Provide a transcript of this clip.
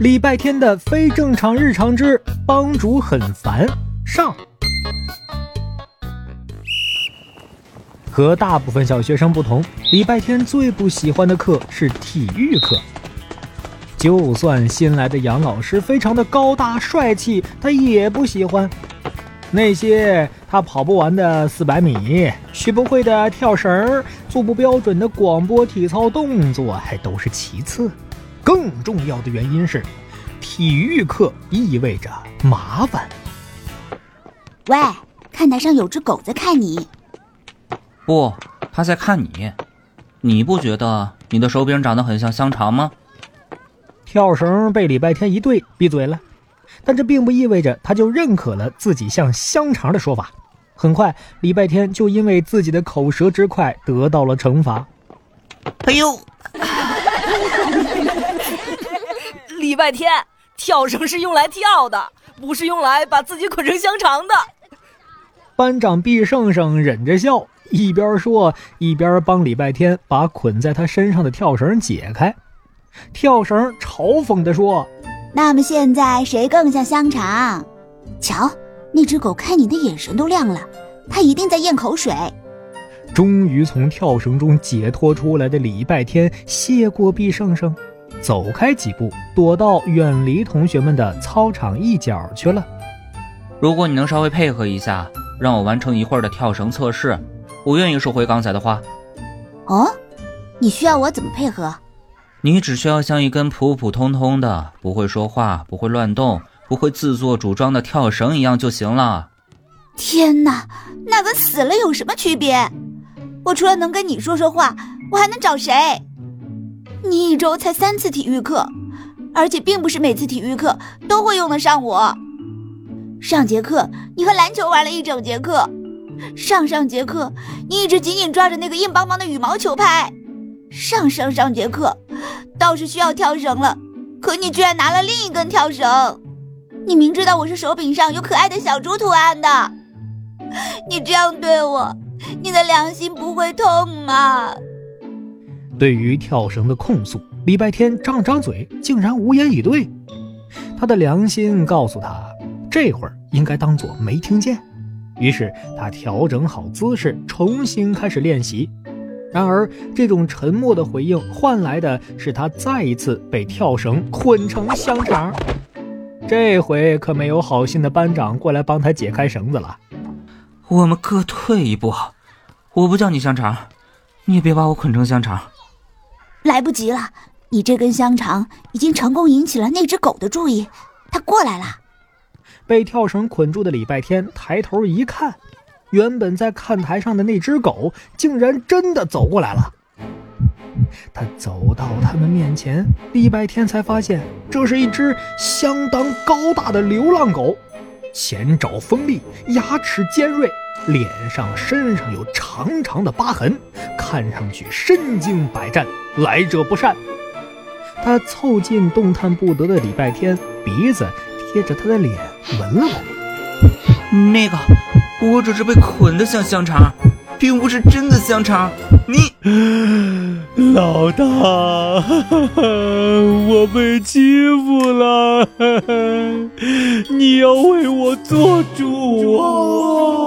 礼拜天的非正常日常之帮主很烦上。和大部分小学生不同，礼拜天最不喜欢的课是体育课。就算新来的杨老师非常的高大帅气，他也不喜欢。那些他跑不完的四百米，学不会的跳绳，做不标准的广播体操动作，还都是其次。更重要的原因是，体育课意味着麻烦。喂，看台上有只狗在看你。不，它在看你。你不觉得你的手柄长得很像香肠吗？跳绳被礼拜天一对，闭嘴了。但这并不意味着他就认可了自己像香肠的说法。很快，礼拜天就因为自己的口舌之快得到了惩罚。哎呦！礼拜天跳绳是用来跳的，不是用来把自己捆成香肠的。班长毕胜胜忍着笑，一边说一边帮礼拜天把捆在他身上的跳绳解开。跳绳嘲讽地说。那么现在谁更像香肠？瞧，那只狗看你的眼神都亮了，它一定在咽口水。终于从跳绳中解脱出来的礼拜天，谢过毕胜胜，走开几步，躲到远离同学们的操场一角去了。如果你能稍微配合一下，让我完成一会儿的跳绳测试，我愿意收回刚才的话。哦，你需要我怎么配合？你只需要像一根普普通通的、不会说话、不会乱动、不会自作主张的跳绳一样就行了。天哪，那跟死了有什么区别？我除了能跟你说说话，我还能找谁？你一周才三次体育课，而且并不是每次体育课都会用得上我。上节课你和篮球玩了一整节课，上上节课你一直紧紧抓着那个硬邦邦的羽毛球拍，上上上节课。倒是需要跳绳了，可你居然拿了另一根跳绳。你明知道我是手柄上有可爱的小猪图案的，你这样对我，你的良心不会痛吗？对于跳绳的控诉，礼拜天张了张嘴，竟然无言以对。他的良心告诉他，这会儿应该当做没听见。于是他调整好姿势，重新开始练习。然而，这种沉默的回应换来的是他再一次被跳绳捆成香肠。这回可没有好心的班长过来帮他解开绳子了。我们各退一步，我不叫你香肠，你也别把我捆成香肠。来不及了，你这根香肠已经成功引起了那只狗的注意，它过来了。被跳绳捆住的礼拜天抬头一看。原本在看台上的那只狗，竟然真的走过来了。他走到他们面前，礼拜天才发现，这是一只相当高大的流浪狗，前爪锋利，牙齿尖锐，脸上、身上有长长的疤痕，看上去身经百战，来者不善。他凑近动弹不得的礼拜天，鼻子贴着他的脸闻了闻，那个。我只是被捆得像香肠，并不是真的香肠。你，老大，我被欺负了，你要为我做主啊！